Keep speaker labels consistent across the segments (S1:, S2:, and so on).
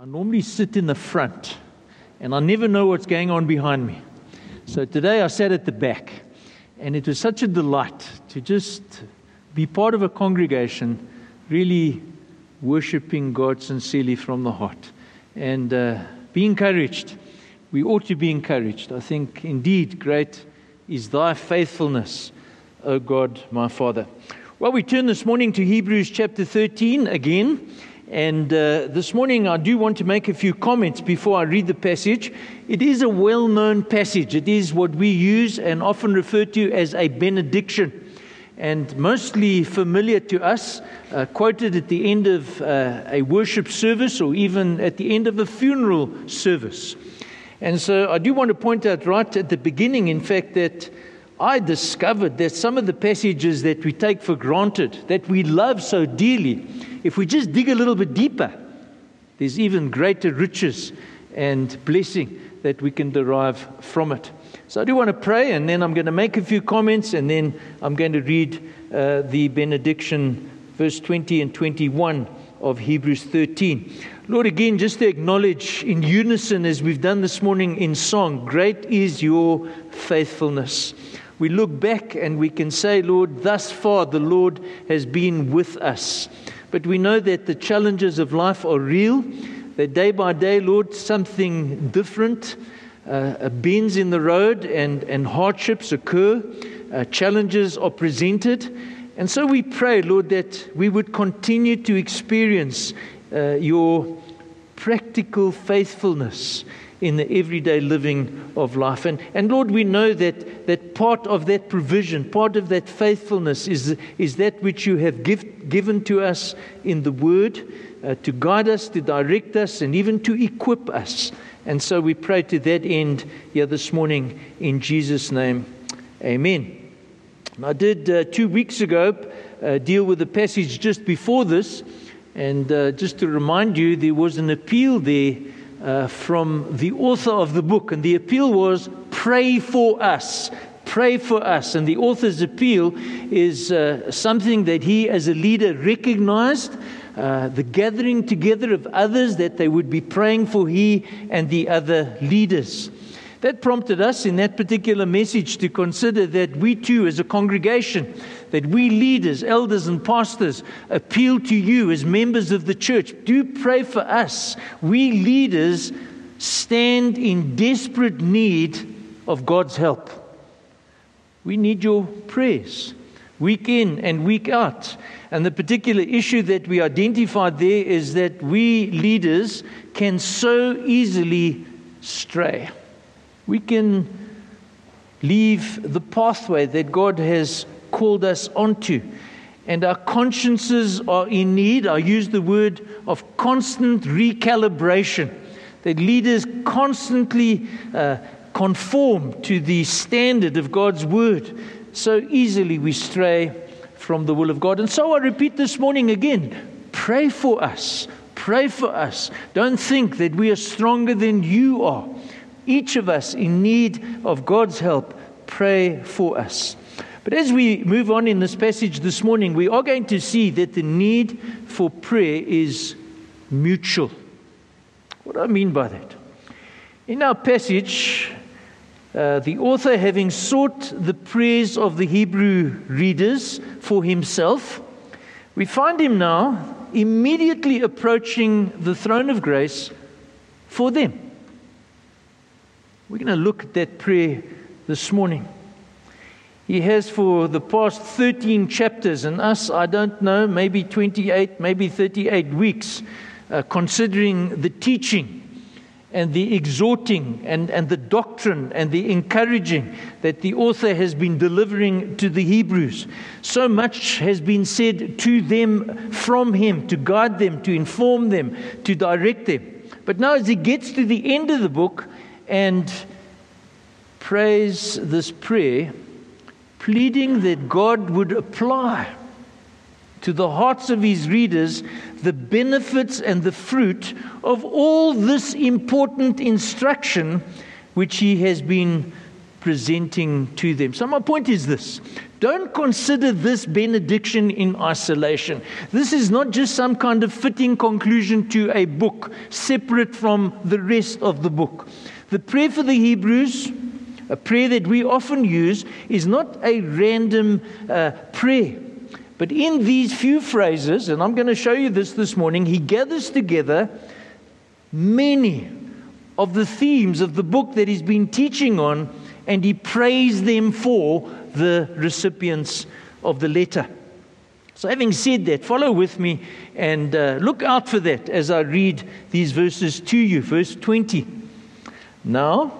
S1: I normally sit in the front and I never know what's going on behind me. So today I sat at the back and it was such a delight to just be part of a congregation really worshiping God sincerely from the heart and uh, be encouraged. We ought to be encouraged. I think indeed great is thy faithfulness, O God, my Father. Well, we turn this morning to Hebrews chapter 13 again. And uh, this morning, I do want to make a few comments before I read the passage. It is a well known passage. It is what we use and often refer to as a benediction, and mostly familiar to us, uh, quoted at the end of uh, a worship service or even at the end of a funeral service. And so I do want to point out right at the beginning, in fact, that I discovered that some of the passages that we take for granted, that we love so dearly, if we just dig a little bit deeper, there's even greater riches and blessing that we can derive from it. So I do want to pray, and then I'm going to make a few comments, and then I'm going to read uh, the benediction, verse 20 and 21 of Hebrews 13. Lord, again, just to acknowledge in unison as we've done this morning in song, great is your faithfulness. We look back and we can say, Lord, thus far the Lord has been with us. But we know that the challenges of life are real, that day by day, Lord, something different uh, bends in the road and, and hardships occur, uh, challenges are presented. And so we pray, Lord, that we would continue to experience uh, your practical faithfulness in the everyday living of life. And, and Lord, we know that, that part of that provision, part of that faithfulness is, is that which you have give, given to us in the Word uh, to guide us, to direct us, and even to equip us. And so we pray to that end here this morning in Jesus' name. Amen. I did uh, two weeks ago uh, deal with the passage just before this. And uh, just to remind you, there was an appeal there uh, from the author of the book, and the appeal was pray for us. Pray for us. And the author's appeal is uh, something that he, as a leader, recognized uh, the gathering together of others that they would be praying for he and the other leaders. That prompted us in that particular message to consider that we too, as a congregation, that we leaders, elders, and pastors appeal to you as members of the church. Do pray for us. We leaders stand in desperate need of God's help. We need your prayers, week in and week out. And the particular issue that we identified there is that we leaders can so easily stray. We can leave the pathway that God has called us onto. And our consciences are in need, I use the word of constant recalibration, that leaders constantly uh, conform to the standard of God's word. So easily we stray from the will of God. And so I repeat this morning again pray for us. Pray for us. Don't think that we are stronger than you are. Each of us in need of God's help, pray for us. But as we move on in this passage this morning, we are going to see that the need for prayer is mutual. What do I mean by that? In our passage, uh, the author, having sought the prayers of the Hebrew readers for himself, we find him now immediately approaching the throne of grace for them. We're going to look at that prayer this morning. He has for the past 13 chapters, and us, I don't know, maybe 28, maybe 38 weeks, uh, considering the teaching and the exhorting and, and the doctrine and the encouraging that the author has been delivering to the Hebrews. So much has been said to them from him to guide them, to inform them, to direct them. But now, as he gets to the end of the book and prays this prayer, pleading that God would apply to the hearts of his readers the benefits and the fruit of all this important instruction which he has been presenting to them. So, my point is this Don't consider this benediction in isolation. This is not just some kind of fitting conclusion to a book separate from the rest of the book. The prayer for the Hebrews, a prayer that we often use, is not a random uh, prayer. But in these few phrases, and I'm going to show you this this morning, he gathers together many of the themes of the book that he's been teaching on, and he prays them for the recipients of the letter. So, having said that, follow with me and uh, look out for that as I read these verses to you. Verse 20. Now,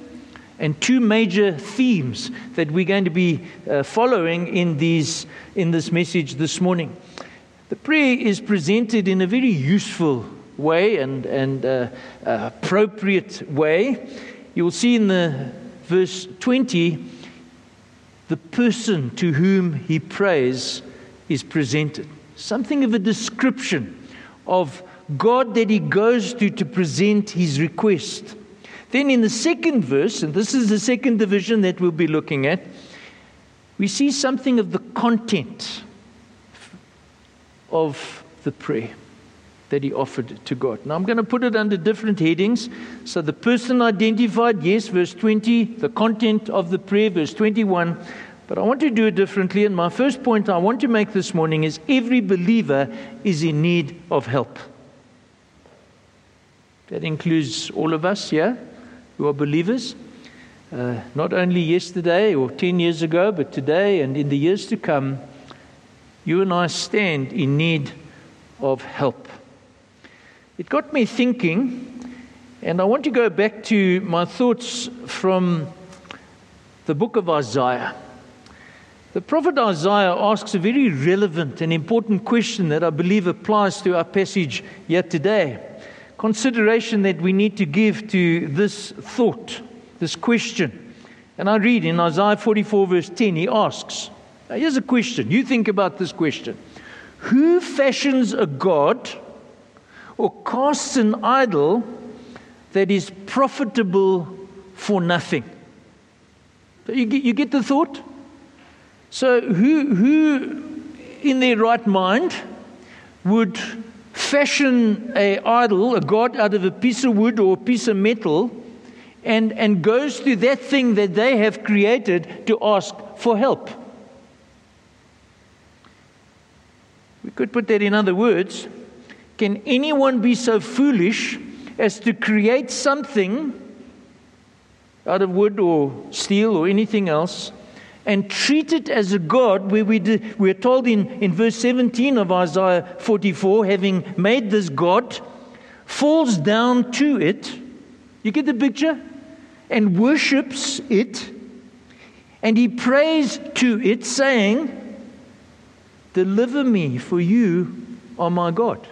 S1: and two major themes that we're going to be uh, following in, these, in this message this morning. The prayer is presented in a very useful way and, and uh, appropriate way. You will see in the verse 20 the person to whom he prays is presented. Something of a description of God that he goes to to present his request. Then in the second verse, and this is the second division that we'll be looking at, we see something of the content of the prayer that he offered to God. Now I'm going to put it under different headings. So the person identified, yes, verse 20, the content of the prayer, verse 21. But I want to do it differently. And my first point I want to make this morning is every believer is in need of help. That includes all of us, yeah? Who are believers, uh, not only yesterday or 10 years ago, but today and in the years to come, you and I stand in need of help. It got me thinking, and I want to go back to my thoughts from the book of Isaiah. The prophet Isaiah asks a very relevant and important question that I believe applies to our passage yet today consideration that we need to give to this thought, this question. And I read in Isaiah 44, verse 10, he asks, here's a question. You think about this question Who fashions a God or casts an idol that is profitable for nothing? You get, you get the thought? So, who, who in their right mind would fashion a idol, a god, out of a piece of wood or a piece of metal, and, and goes to that thing that they have created to ask for help. We could put that in other words. Can anyone be so foolish as to create something out of wood or steel or anything else and treat it as a God, where we did, we're told in, in verse 17 of Isaiah 44, having made this God, falls down to it. You get the picture? And worships it. And he prays to it, saying, Deliver me, for you are my God.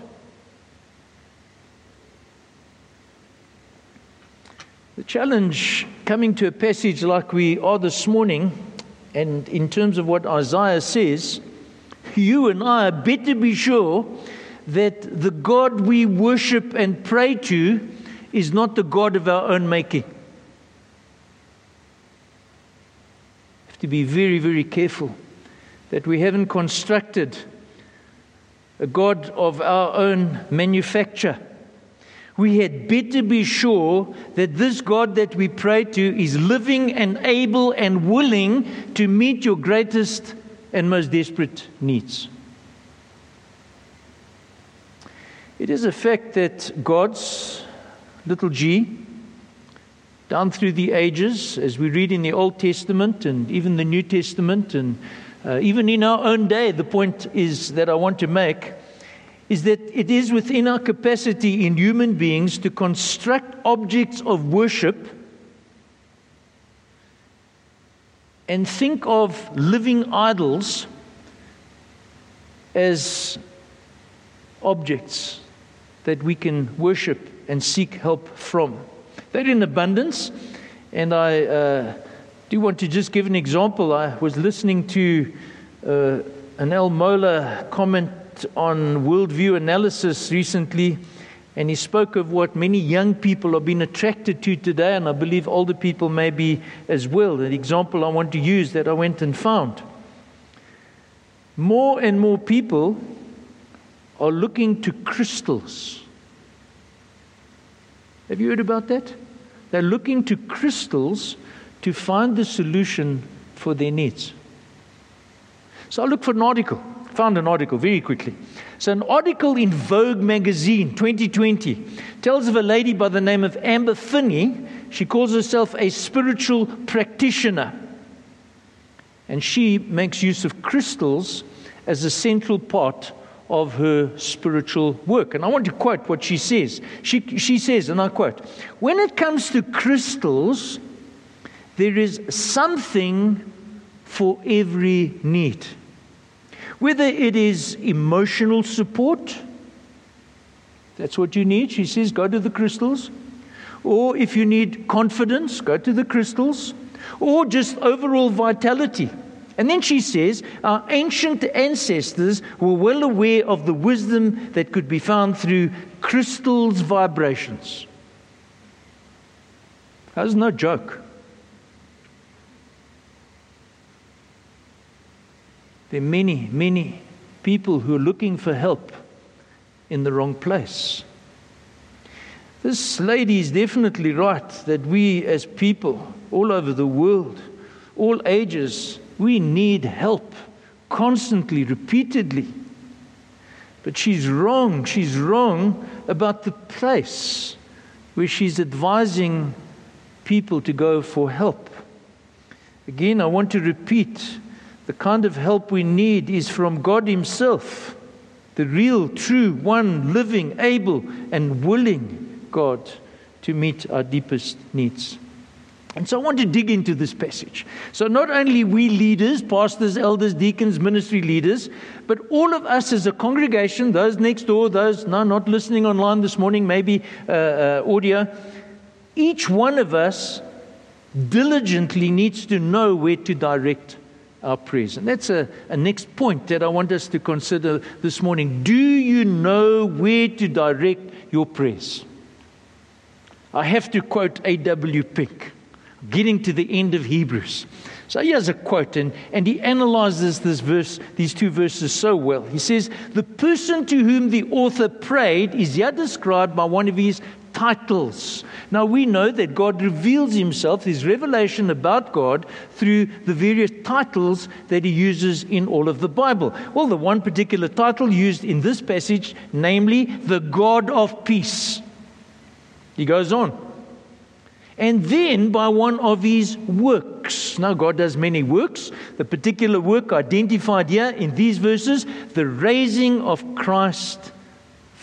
S1: The challenge coming to a passage like we are this morning and in terms of what Isaiah says, you and I better be sure that the God we worship and pray to is not the God of our own making. We have to be very, very careful that we haven't constructed a God of our own manufacture we had better be sure that this God that we pray to is living and able and willing to meet your greatest and most desperate needs. It is a fact that God's little g, down through the ages, as we read in the Old Testament and even the New Testament, and uh, even in our own day, the point is that I want to make is that it is within our capacity in human beings to construct objects of worship and think of living idols as objects that we can worship and seek help from. They're in abundance, and I uh, do want to just give an example. I was listening to uh, an Al Mohler comment on worldview analysis recently, and he spoke of what many young people are being attracted to today, and I believe older people may be as well. The example I want to use that I went and found. More and more people are looking to crystals. Have you heard about that? They're looking to crystals to find the solution for their needs. So I looked for an article, found an article very quickly. So, an article in Vogue magazine 2020 tells of a lady by the name of Amber Finney. She calls herself a spiritual practitioner. And she makes use of crystals as a central part of her spiritual work. And I want to quote what she says. She, she says, and I quote When it comes to crystals, there is something for every need. Whether it is emotional support, that's what you need. She says, go to the crystals. Or if you need confidence, go to the crystals. Or just overall vitality. And then she says, Our ancient ancestors were well aware of the wisdom that could be found through crystals' vibrations. That's no joke. There are many, many people who are looking for help in the wrong place. This lady is definitely right that we, as people all over the world, all ages, we need help constantly, repeatedly. But she's wrong. She's wrong about the place where she's advising people to go for help. Again, I want to repeat the kind of help we need is from God Himself, the real, true, one, living, able, and willing God to meet our deepest needs. And so I want to dig into this passage. So, not only we leaders, pastors, elders, deacons, ministry leaders, but all of us as a congregation, those next door, those no, not listening online this morning, maybe uh, uh, audio, each one of us diligently needs to know where to direct our prayers. And that's a, a next point that I want us to consider this morning. Do you know where to direct your prayers? I have to quote A.W. Pink getting to the end of Hebrews. So he has a quote, and, and he analyzes this verse, these two verses so well. He says, The person to whom the author prayed is yet described by one of his titles. Now we know that God reveals himself, his revelation about God, through the various titles that he uses in all of the Bible. Well, the one particular title used in this passage, namely, the God of peace. He goes on and then by one of his works. Now, God does many works. The particular work identified here in these verses, the raising of Christ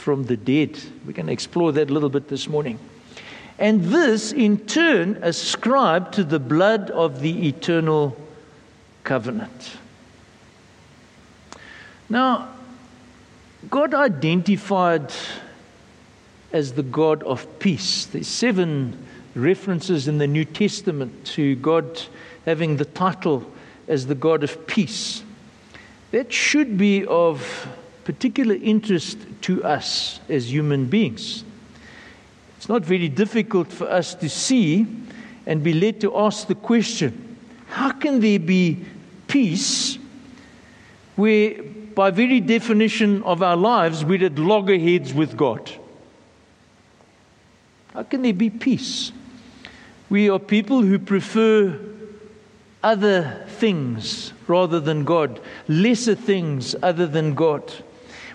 S1: from the dead. We're going to explore that a little bit this morning. And this, in turn, ascribed to the blood of the eternal covenant. Now, God identified as the God of peace. There's seven references in the New Testament to God having the title as the God of peace. That should be of particular interest to us as human beings. It's not very difficult for us to see and be led to ask the question how can there be peace where, by very definition of our lives, we're at loggerheads with God? How can there be peace? We are people who prefer other things rather than God, lesser things other than God.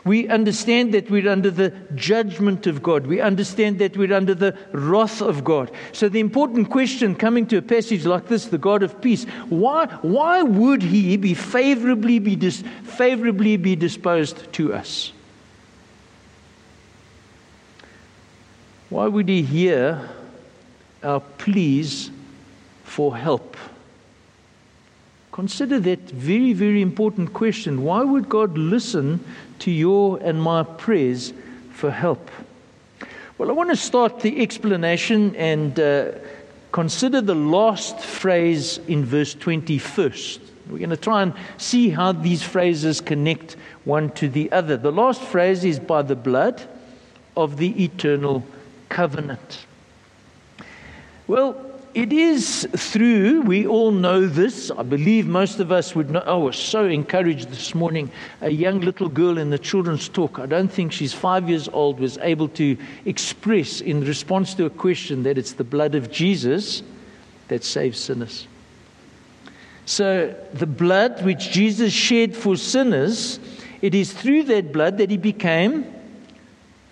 S1: We understand that we're under the judgment of God. We understand that we're under the wrath of God. So, the important question coming to a passage like this, the God of peace, why, why would He be favorably be, dis, favorably be disposed to us? Why would He hear our pleas for help. Consider that very, very important question. Why would God listen to your and my prayers for help? Well, I want to start the explanation and uh, consider the last phrase in verse 20 first. We're going to try and see how these phrases connect one to the other. The last phrase is by the blood of the eternal covenant. Well, it is through, we all know this. I believe most of us would know. Oh, I was so encouraged this morning. A young little girl in the children's talk, I don't think she's five years old, was able to express in response to a question that it's the blood of Jesus that saves sinners. So, the blood which Jesus shed for sinners, it is through that blood that he became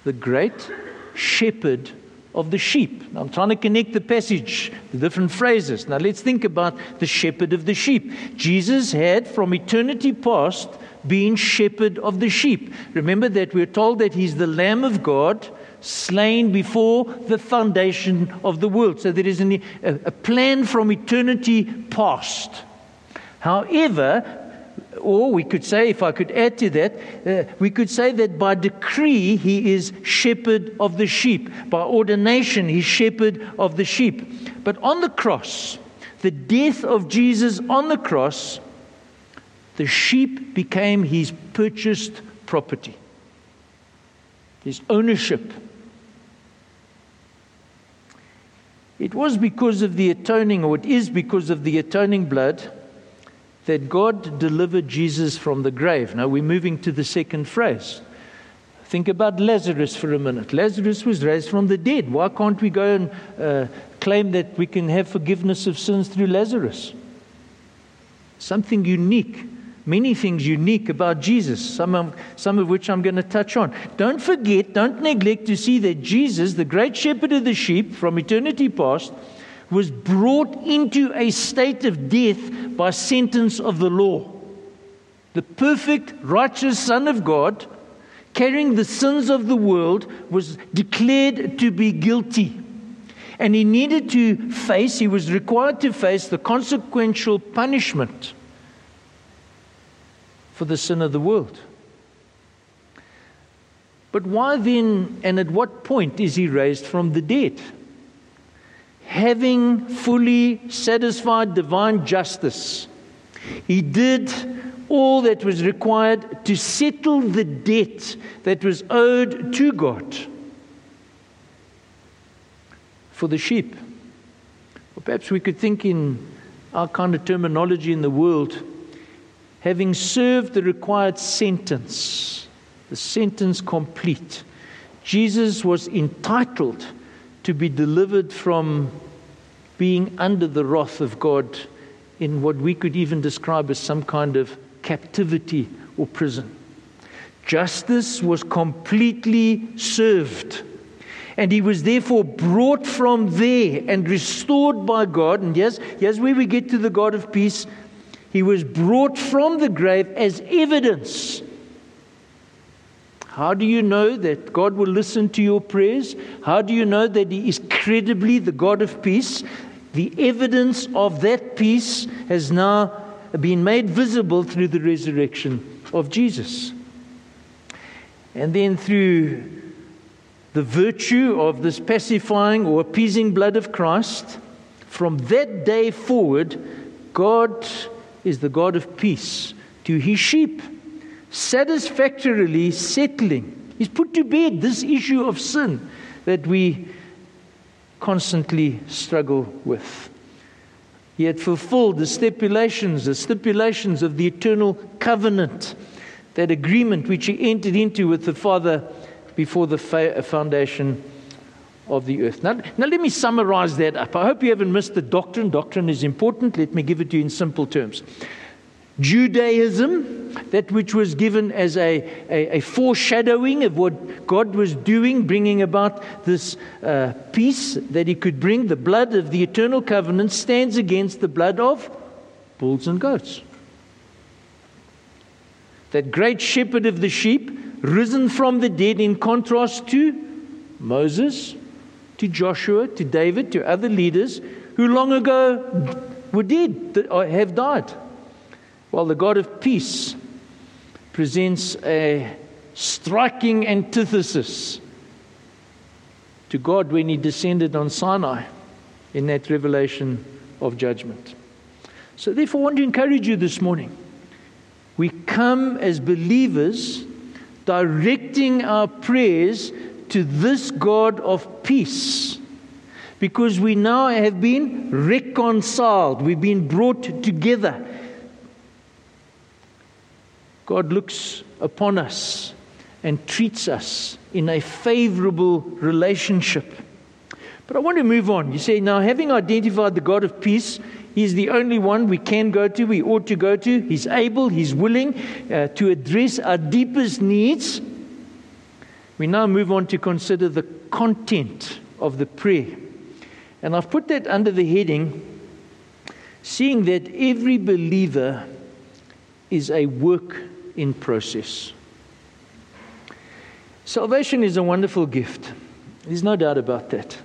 S1: the great shepherd of the sheep. Now, I'm trying to connect the passage, the different phrases. Now, let's think about the shepherd of the sheep. Jesus had, from eternity past, been shepherd of the sheep. Remember that we're told that he's the Lamb of God slain before the foundation of the world. So there is an, a, a plan from eternity past. However, or we could say, if I could add to that, uh, we could say that by decree he is shepherd of the sheep. By ordination, he's shepherd of the sheep. But on the cross, the death of Jesus on the cross, the sheep became his purchased property, his ownership. It was because of the atoning, or it is because of the atoning blood that God delivered Jesus from the grave. Now we're moving to the second phrase. Think about Lazarus for a minute. Lazarus was raised from the dead. Why can't we go and uh, claim that we can have forgiveness of sins through Lazarus? Something unique, many things unique about Jesus, some of, some of which I'm going to touch on. Don't forget, don't neglect to see that Jesus, the great shepherd of the sheep from eternity past, was brought into a state of death by sentence of the law. The perfect, righteous Son of God, carrying the sins of the world, was declared to be guilty. And he needed to face, he was required to face the consequential punishment for the sin of the world. But why then, and at what point is he raised from the dead? Having fully satisfied divine justice, he did all that was required to settle the debt that was owed to God for the sheep. Or perhaps we could think in our kind of terminology in the world having served the required sentence, the sentence complete, Jesus was entitled to be delivered from being under the wrath of God in what we could even describe as some kind of captivity or prison. Justice was completely served. And he was therefore brought from there and restored by God. And yes, here's where we get to the God of peace. He was brought from the grave as evidence how do you know that God will listen to your prayers? How do you know that He is credibly the God of peace? The evidence of that peace has now been made visible through the resurrection of Jesus. And then through the virtue of this pacifying or appeasing blood of Christ, from that day forward, God is the God of peace to his sheep satisfactorily settling. He's put to bed this issue of sin that we constantly struggle with. He had fulfilled the stipulations, the stipulations of the eternal covenant, that agreement which he entered into with the Father before the uh, foundation of the earth. Now, now, let me summarize that up. I hope you haven't missed the doctrine. Doctrine is important. Let me give it to you in simple terms. Judaism, that which was given as a, a, a, foreshadowing of what God was doing, bringing about this uh, peace that He could bring, the blood of the eternal covenant stands against the blood of bulls and goats. That great shepherd of the sheep, risen from the dead, in contrast to Moses, to Joshua, to David, to other leaders who long ago were dead, have died. While the God of peace presents a striking antithesis to God when he descended on Sinai in that revelation of judgment. So, therefore, I want to encourage you this morning. We come as believers directing our prayers to this God of peace because we now have been reconciled, we've been brought together. God looks upon us and treats us in a favorable relationship. But I want to move on. You say, now, having identified the God of peace, He's the only one we can go to, we ought to go to. He's able, He's willing uh, to address our deepest needs. We now move on to consider the content of the prayer. And I've put that under the heading seeing that every believer is a work in process. Salvation is a wonderful gift. There's no doubt about that.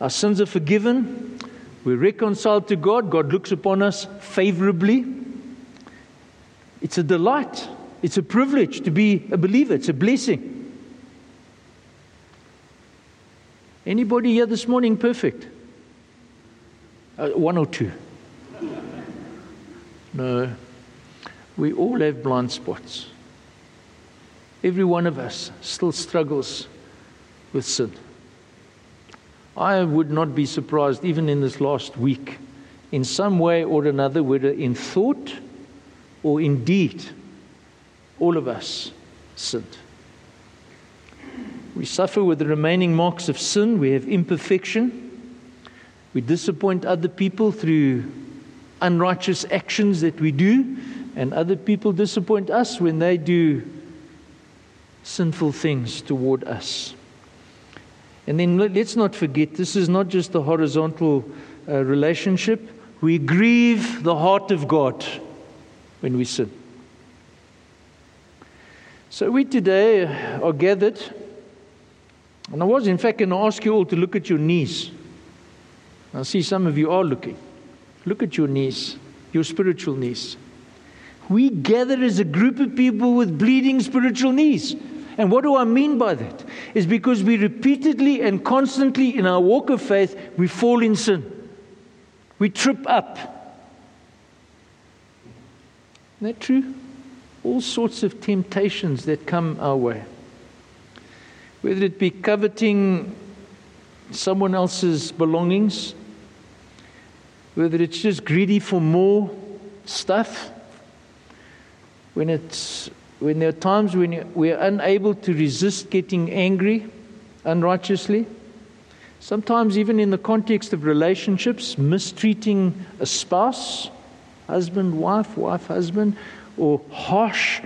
S1: Our sins are forgiven. We're reconciled to God. God looks upon us favorably. It's a delight. It's a privilege to be a believer. It's a blessing. Anybody here this morning perfect? Uh, one or two? No. We all have blind spots. Every one of us still struggles with sin. I would not be surprised, even in this last week, in some way or another, whether in thought or in deed, all of us sinned. We suffer with the remaining marks of sin. We have imperfection. We disappoint other people through unrighteous actions that we do, and other people disappoint us when they do sinful things toward us. And then let's not forget this is not just a horizontal uh, relationship. We grieve the heart of God when we sin. So we today are gathered, and I was in fact going to ask you all to look at your knees. I see some of you are looking. Look at your knees, your spiritual knees. We gather as a group of people with bleeding spiritual knees. And what do I mean by that? Is because we repeatedly and constantly in our walk of faith, we fall in sin. We trip up. Isn't that true? All sorts of temptations that come our way. Whether it be coveting someone else's belongings, whether it's just greedy for more stuff, when, it's, when there are times when we are unable to resist getting angry unrighteously, sometimes even in the context of relationships, mistreating a spouse, husband, wife, wife, husband, or harsh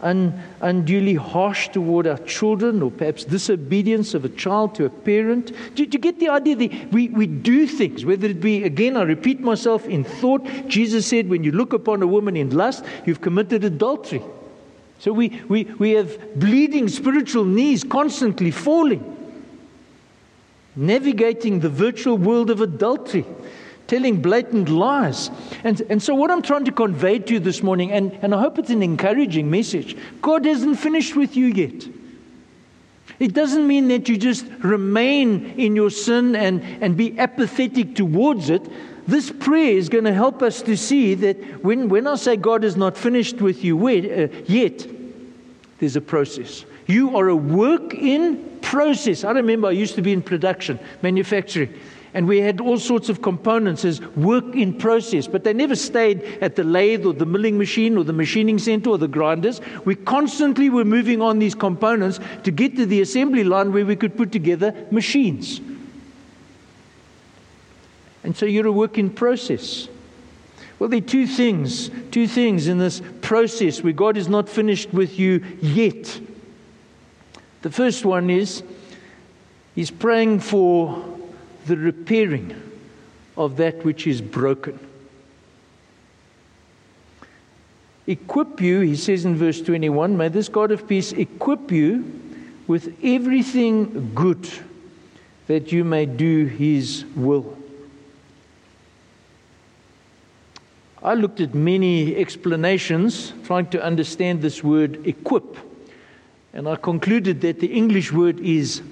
S1: un, unduly harsh toward our children, or perhaps disobedience of a child to a parent. Do, do you get the idea that we, we do things, whether it be, again, I repeat myself, in thought. Jesus said, when you look upon a woman in lust, you've committed adultery. So we, we, we have bleeding spiritual knees constantly falling, navigating the virtual world of adultery telling blatant lies. And, and so, what I'm trying to convey to you this morning, and, and I hope it's an encouraging message God hasn't finished with you yet. It doesn't mean that you just remain in your sin and, and be apathetic towards it. This prayer is going to help us to see that when, when I say God is not finished with you uh, yet, there's a process. You are a work in process. I remember I used to be in production, manufacturing and we had all sorts of components as work in process, but they never stayed at the lathe or the milling machine or the machining center or the grinders. We constantly were moving on these components to get to the assembly line where we could put together machines. And so you're a work in process. Well, there are two things, two things in this process where God is not finished with you yet. The first one is He's praying for the repairing of that which is broken. Equip you, he says in verse 21, may this God of peace equip you with everything good that you may do his will. I looked at many explanations trying to understand this word equip. And I concluded that the English word is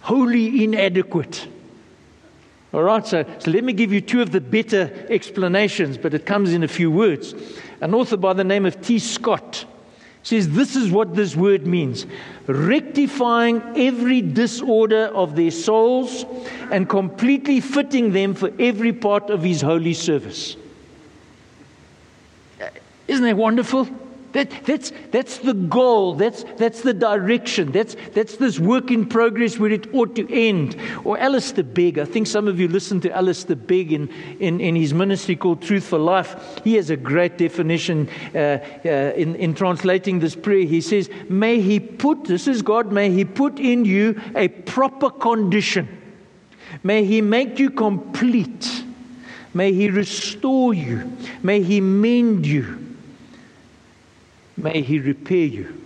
S1: wholly inadequate. All right, so, so let me give you two of the better explanations, but it comes in a few words. An author by the name of T. Scott says this is what this word means rectifying every disorder of their souls and completely fitting them for every part of his holy service. Uh, isn't that wonderful? That, that's, that's the goal. That's, that's the direction. That's, that's this work in progress where it ought to end. Or Alistair Begg. I think some of you listen to Alistair Begg in, in, in his ministry called Truth for Life. He has a great definition uh, uh, in, in translating this prayer. He says, May He put, this is God, may He put in you a proper condition. May He make you complete. May He restore you. May He mend you. May he repair you.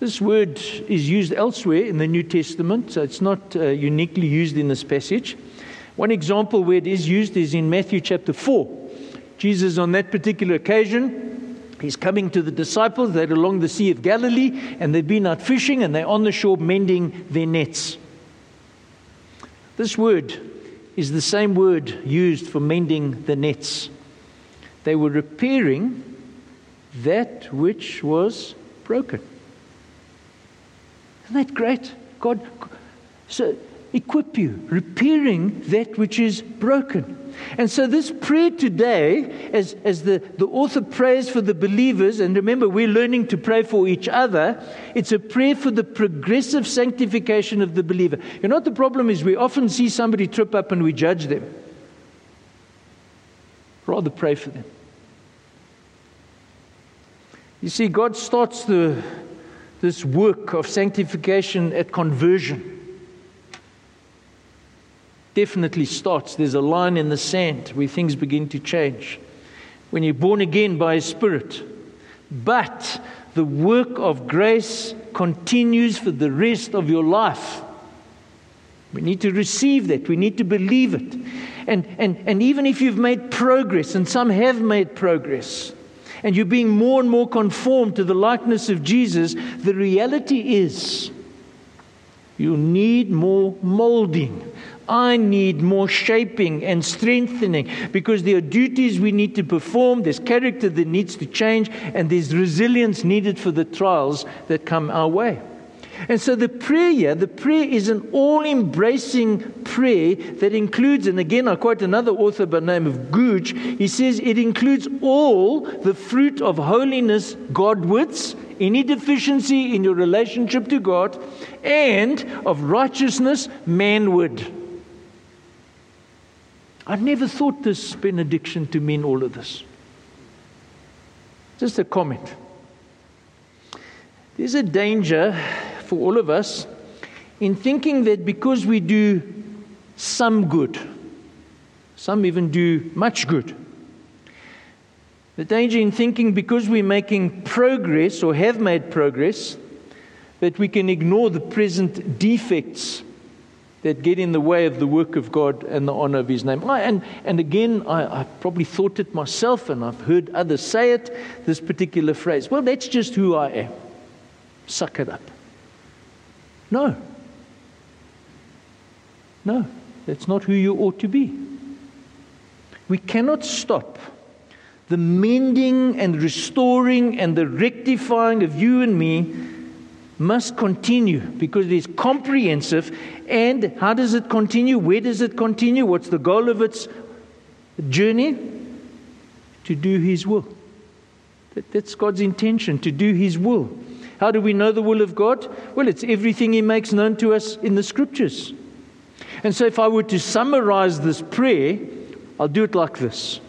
S1: This word is used elsewhere in the New Testament, so it's not uh, uniquely used in this passage. One example where it is used is in Matthew chapter 4. Jesus, on that particular occasion, he's coming to the disciples. They're along the Sea of Galilee and they've been out fishing and they're on the shore mending their nets. This word is the same word used for mending the nets. They were repairing that which was broken. Isn't that great? God, so equip you, repairing that which is broken. And so, this prayer today, as, as the, the author prays for the believers, and remember, we're learning to pray for each other, it's a prayer for the progressive sanctification of the believer. You know what the problem is? We often see somebody trip up and we judge them. Rather pray for them. You see, God starts the, this work of sanctification at conversion. Definitely starts. There's a line in the sand where things begin to change. When you're born again by His Spirit. But the work of grace continues for the rest of your life. We need to receive that. We need to believe it. And, and, and even if you've made progress, and some have made progress, and you're being more and more conformed to the likeness of Jesus, the reality is you need more molding. I need more shaping and strengthening because there are duties we need to perform, there's character that needs to change, and there's resilience needed for the trials that come our way. And so the prayer, the prayer is an all embracing prayer that includes, and again, I quote another author by the name of Gouge, he says it includes all the fruit of holiness Godwards, any deficiency in your relationship to God, and of righteousness manward. I never thought this benediction to mean all of this. Just a comment. There's a danger for all of us in thinking that because we do some good, some even do much good, the danger in thinking because we're making progress or have made progress, that we can ignore the present defects that get in the way of the work of God and the honor of His name. and, and again, I, I probably thought it myself and I've heard others say it this particular phrase. Well, that's just who I am. Suck it up. No. No, that's not who you ought to be. We cannot stop the mending and restoring and the rectifying of you and me must continue because it is comprehensive. And how does it continue? Where does it continue? What's the goal of its journey? To do His will. That's God's intention, to do His will. How do we know the will of God? Well, it's everything He makes known to us in the scriptures. And so, if I were to summarize this prayer, I'll do it like this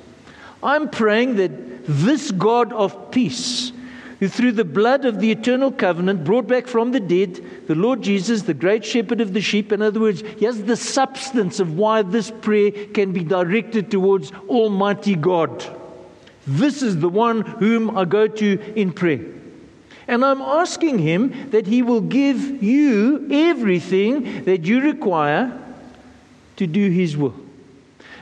S1: I'm praying that this God of peace, who through the blood of the eternal covenant brought back from the dead the Lord Jesus, the great shepherd of the sheep, in other words, he has the substance of why this prayer can be directed towards Almighty God. This is the one whom I go to in prayer. And I'm asking Him that He will give you everything that you require to do His will.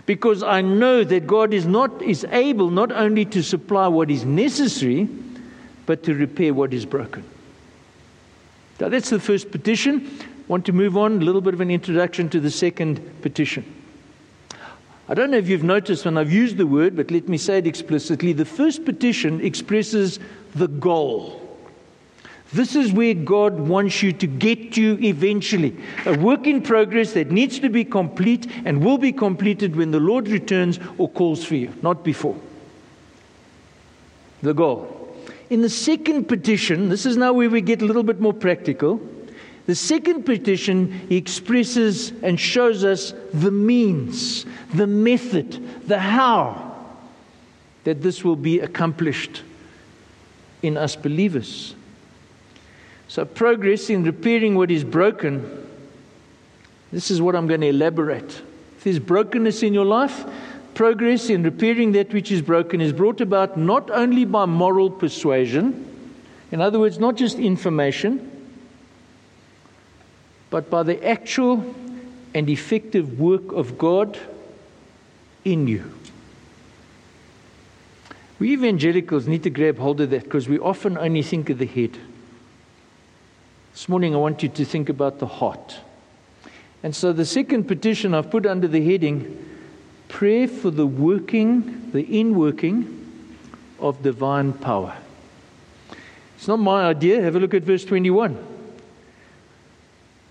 S1: because I know that God is not is able not only to supply what is necessary, but to repair what is broken. Now that's the first petition. Want to move on? A little bit of an introduction to the second petition. I don't know if you've noticed when I've used the word, but let me say it explicitly. The first petition expresses the goal. This is where God wants you to get to eventually. A work in progress that needs to be complete and will be completed when the Lord returns or calls for you, not before. The goal. In the second petition, this is now where we get a little bit more practical. The second petition he expresses and shows us the means, the method, the how that this will be accomplished in us believers. So, progress in repairing what is broken, this is what I'm going to elaborate. If there's brokenness in your life, progress in repairing that which is broken is brought about not only by moral persuasion, in other words, not just information, but by the actual and effective work of God in you. We evangelicals need to grab hold of that because we often only think of the head. This morning, I want you to think about the heart. And so, the second petition I've put under the heading prayer for the working, the inworking of divine power. It's not my idea. Have a look at verse 21.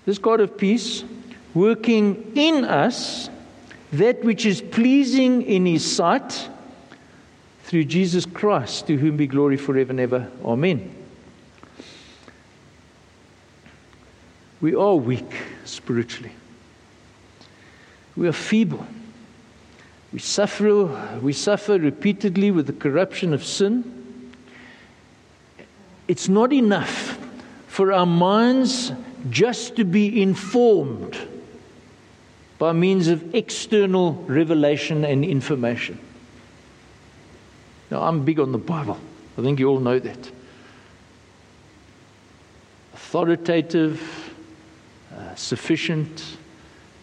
S1: This God of peace working in us that which is pleasing in his sight through Jesus Christ, to whom be glory forever and ever. Amen. We are weak spiritually. We are feeble. We suffer, we suffer repeatedly with the corruption of sin. It's not enough for our minds just to be informed by means of external revelation and information. Now, I'm big on the Bible. I think you all know that. Authoritative, uh, sufficient,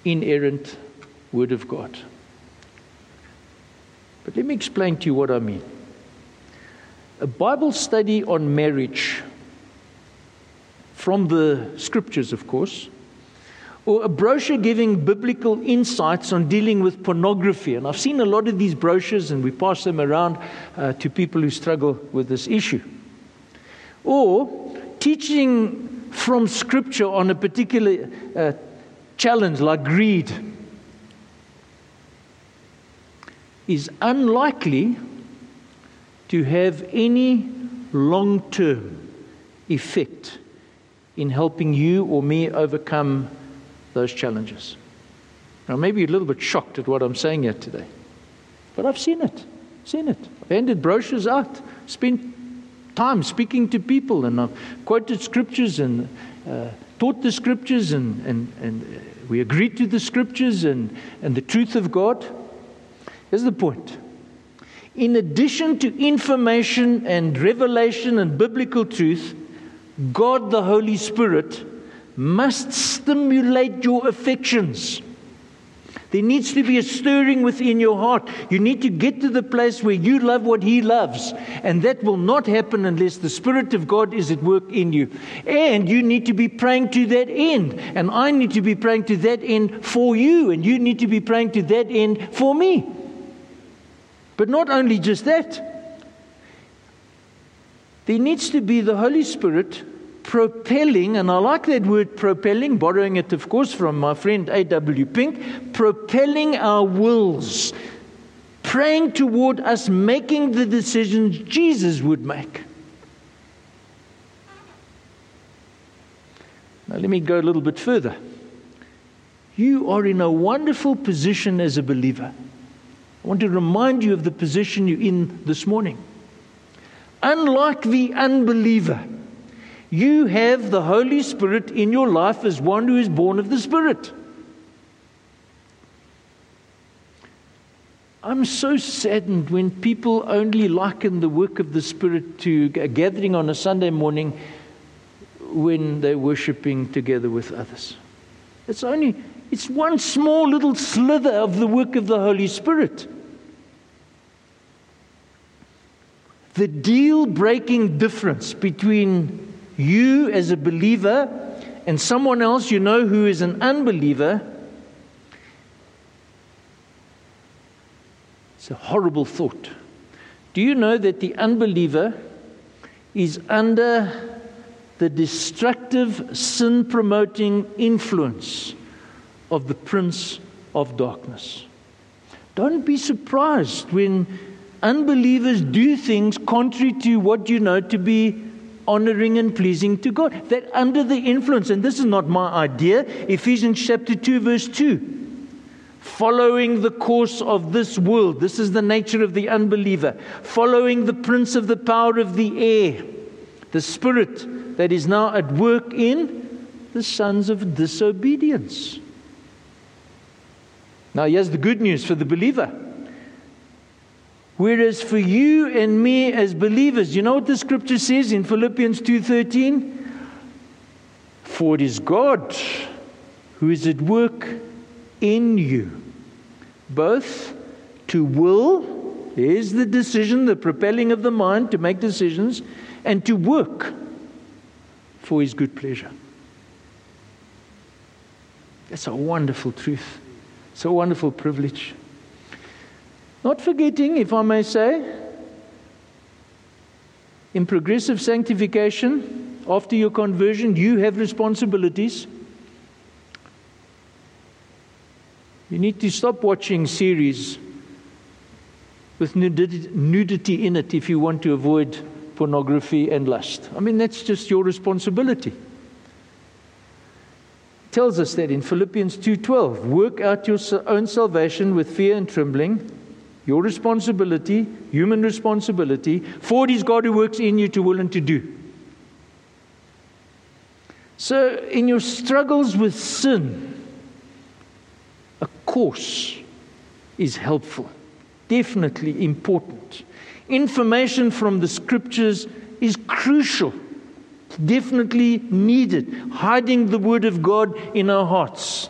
S1: inerrant Word of God. But let me explain to you what I mean. A Bible study on marriage, from the scriptures, of course, or a brochure giving biblical insights on dealing with pornography. And I've seen a lot of these brochures, and we pass them around uh, to people who struggle with this issue. Or teaching from Scripture on a particular uh, challenge like greed is unlikely to have any long term effect in helping you or me overcome those challenges. Now, maybe you're a little bit shocked at what I'm saying here today, but I've seen it. Seen it. I've handed brochures out, spent time speaking to people, and I've quoted scriptures and uh, taught the scriptures, and, and, and we agreed to the scriptures and, and the truth of God. Here's the point. In addition to information and revelation and biblical truth, God the Holy Spirit must stimulate your affections. There needs to be a stirring within your heart. You need to get to the place where you love what He loves. And that will not happen unless the Spirit of God is at work in you. And you need to be praying to that end. And I need to be praying to that end for you. And you need to be praying to that end for me. But not only just that, there needs to be the Holy Spirit propelling, and I like that word propelling, borrowing it, of course, from my friend A.W. Pink, propelling our wills, praying toward us making the decisions Jesus would make. Now, let me go a little bit further. You are in a wonderful position as a believer. I want to remind you of the position you're in this morning. Unlike the unbeliever, you have the Holy Spirit in your life as one who is born of the Spirit. I'm so saddened when people only liken the work of the Spirit to a gathering on a Sunday morning when they're worshiping together with others. It's only It's one small little slither of the work of the Holy Spirit. The deal breaking difference between you as a believer and someone else you know who is an unbeliever it's a horrible thought. Do you know that the unbeliever is under the destructive, sin promoting influence of the Prince of Darkness? Don't be surprised when unbelievers do things contrary to what you know to be honoring and pleasing to God. That under the influence, and this is not my idea, Ephesians chapter 2, verse 2. Following the course of this world. This is the nature of the unbeliever. Following the prince of the power of the air, the spirit that is now at work in the sons of disobedience. Now, here's the good news for the believer. Whereas for you and me as believers, you know what the scripture says in Philippians 2:13? For it is God who is at work in you, both to will, is the decision, the propelling of the mind to make decisions, and to work for his good pleasure. That's a wonderful truth. It's a wonderful privilege. Not forgetting, if I may say, in progressive sanctification, after your conversion, you have responsibilities. You need to stop watching series with nudity in it if you want to avoid pornography and lust. I mean, that's just your responsibility. It tells us that in Philippians 2:12, work out your own salvation with fear and trembling. Your responsibility, human responsibility, for it is God who works in you to will and to do. So, in your struggles with sin, a course is helpful, definitely important. Information from the scriptures is crucial, definitely needed, hiding the word of God in our hearts.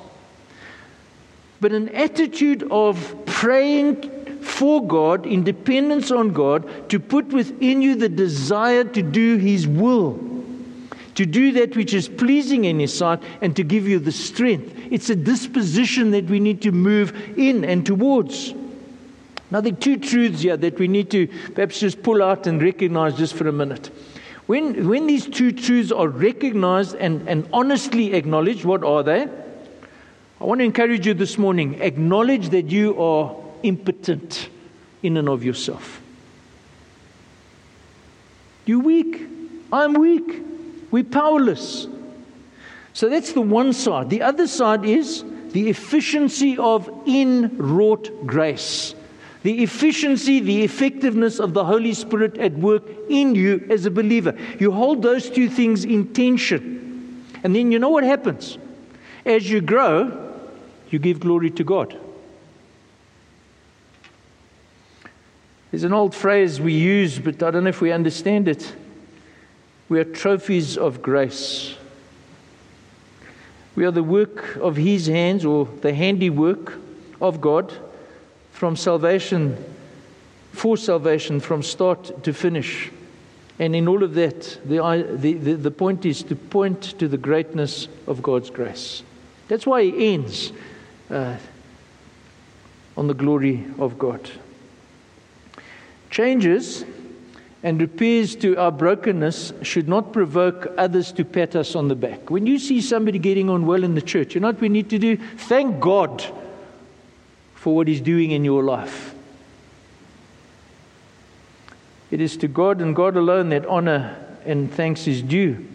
S1: But an attitude of praying for God, in dependence on God, to put within you the desire to do His will, to do that which is pleasing in His sight, and to give you the strength. It's a disposition that we need to move in and towards. Now, there are two truths here that we need to perhaps just pull out and recognize just for a minute. When, when these two truths are recognized and, and honestly acknowledged, what are they? I want to encourage you this morning acknowledge that you are impotent in and of yourself. You're weak. I'm weak. We're powerless. So that's the one side. The other side is the efficiency of inwrought grace. The efficiency, the effectiveness of the Holy Spirit at work in you as a believer. You hold those two things in tension. And then you know what happens? As you grow, you give glory to God. There's an old phrase we use, but I don't know if we understand it. We are trophies of grace. We are the work of His hands or the handiwork of God from salvation, for salvation, from start to finish. And in all of that, the, the, the, the point is to point to the greatness of God's grace. That's why He ends uh, on the glory of God changes and repairs to our brokenness should not provoke others to pat us on the back. When you see somebody getting on well in the church, you know what we need to do? Thank God for what He's doing in your life. It is to God and God alone that honor and thanks is due.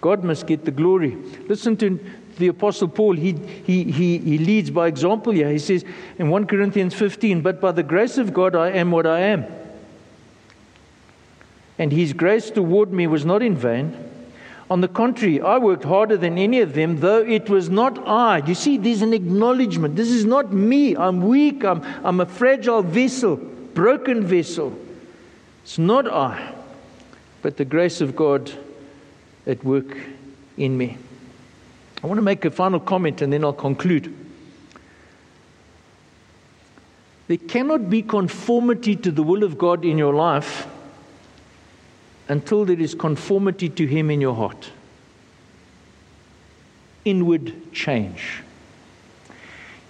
S1: God must get the glory. Listen to the Apostle Paul. He, he, he, he leads by example here. He says in 1 Corinthians 15, But by the grace of God I am what I am and his grace toward me was not in vain. On the contrary, I worked harder than any of them, though it was not I. You see, there's an acknowledgement. This is not me. I'm weak. I'm, I'm a fragile vessel, broken vessel. It's not I, but the grace of God at work in me. I want to make a final comment and then I'll conclude. There cannot be conformity to the will of God in your life until there is conformity to Him in your heart. Inward change.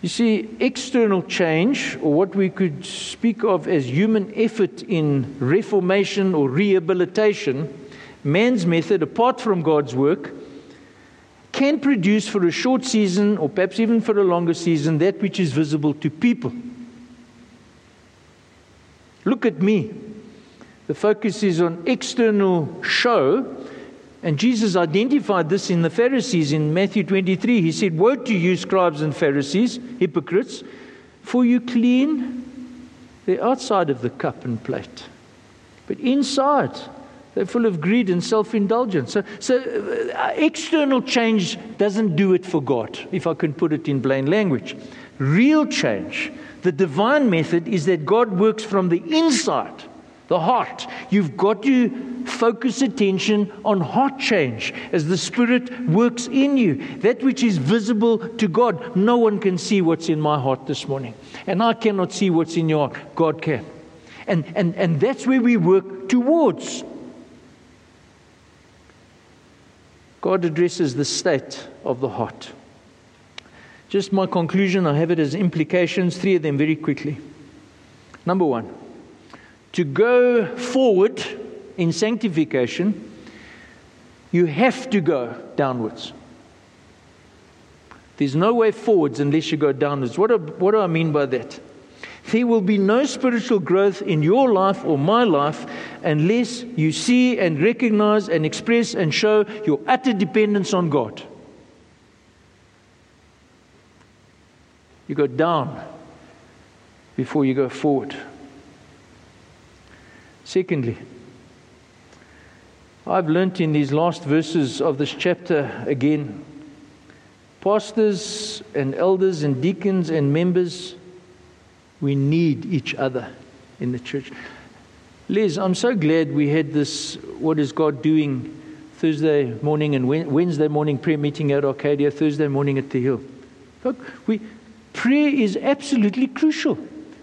S1: You see, external change, or what we could speak of as human effort in reformation or rehabilitation, man's method, apart from God's work, can produce for a short season, or perhaps even for a longer season, that which is visible to people. Look at me. The focus is on external show. And Jesus identified this in the Pharisees in Matthew 23. He said, Woe to you, scribes and Pharisees, hypocrites, for you clean the outside of the cup and plate. But inside, they're full of greed and self indulgence. So, so uh, external change doesn't do it for God, if I can put it in plain language. Real change the divine method is that God works from the inside, the heart. You've got to focus attention on heart change as the Spirit works in you. That which is visible to God. No one can see what's in my heart this morning. And I cannot see what's in your heart. God can. And, and, and that's where we work towards. God addresses the state of the heart. Just my conclusion, I have it as implications, three of them very quickly. Number one, to go forward in sanctification, you have to go downwards. There's no way forwards unless you go downwards. What do, what do I mean by that? There will be no spiritual growth in your life or my life unless you see and recognize and express and show your utter dependence on God. You go down before you go forward. Secondly, I've learnt in these last verses of this chapter again pastors and elders and deacons and members, we need each other in the church. Liz, I'm so glad we had this What is God Doing Thursday morning and Wednesday morning prayer meeting at Arcadia, Thursday morning at the Hill. Look, we, Prayer is absolutely crucial.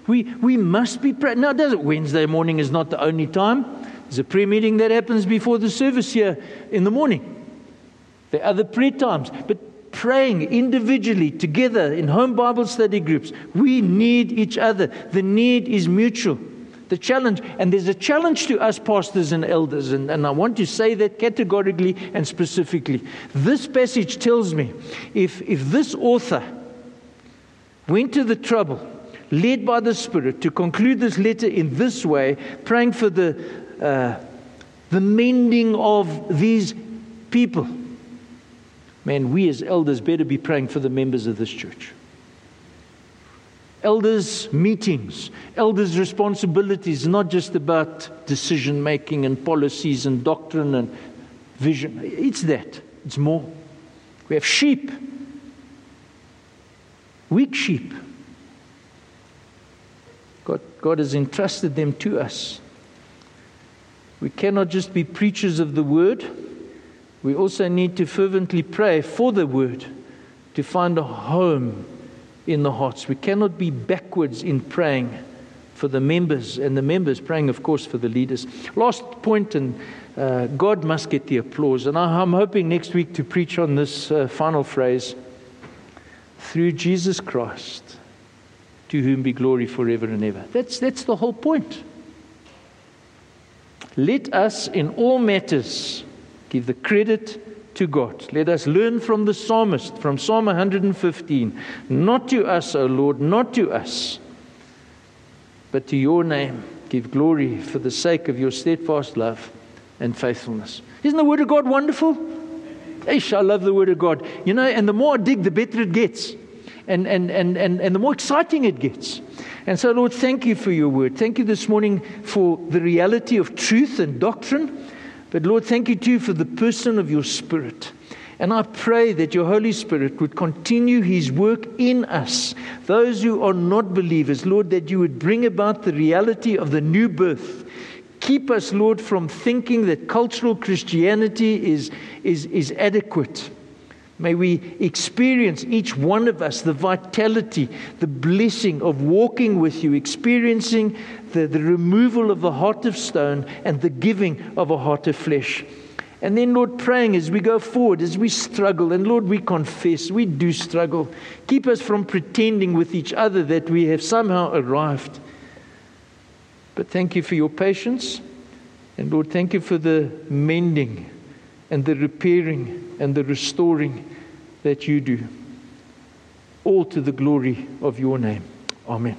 S1: We, we must be praying. Now, does it? Wednesday morning is not the only time. There's a prayer meeting that happens before the service here in the morning. There are other prayer times. But praying individually, together, in home Bible study groups, we need each other. The need is mutual. The challenge, and there's a challenge to us pastors and elders, and, and I want to say that categorically and specifically. This passage tells me if, if this author went to the trouble, led by the Spirit, to conclude this letter in this way, praying for the, uh, the mending of these people. Man, we as elders better be praying for the members of this church. Elders' meetings, elders' responsibilities, not just about decision making and policies and doctrine and vision. It's that, it's more. We have sheep weak sheep. God, has entrusted them to us. We cannot just be preachers of the word, we also need to fervently pray for the word to find a home in the hearts. We cannot be backwards in praying for the members, and the members praying, of course, for the leaders. Last point, and uh, God must get the applause. And I, am hoping next week to preach on this uh, final phrase through Jesus Christ, to whom be glory forever and ever. That's, that's the whole point. Let us, in all matters, give the credit to God. Let us learn from the psalmist, from Psalm 115. Not to us, O Lord, not to us, but to your name give glory for the sake of your steadfast love and faithfulness. Isn't the word of God wonderful? Ish, I love the Word of God. You know, and the more I dig, the better it gets. And, and, and, and, and the more exciting it gets. And so, Lord, thank you for your Word. Thank you this morning for the reality of truth and doctrine. But, Lord, thank you too for the person of your Spirit. And I pray that your Holy Spirit would continue his work in us, those who are not believers, Lord, that you would bring about the reality of the new birth Keep us, Lord, from thinking that cultural Christianity is, is, is adequate. May we experience, each one of us, the vitality, the blessing of walking with you, experiencing the, the removal of the heart of stone and the giving of a heart of flesh. And then, Lord, praying as we go forward, as we struggle, and Lord, we confess, we do struggle. Keep us from pretending with each other that we have somehow arrived. But thank you for your patience. And Lord, thank you for the mending and the repairing and the restoring that you do. All to the glory of your name. Amen.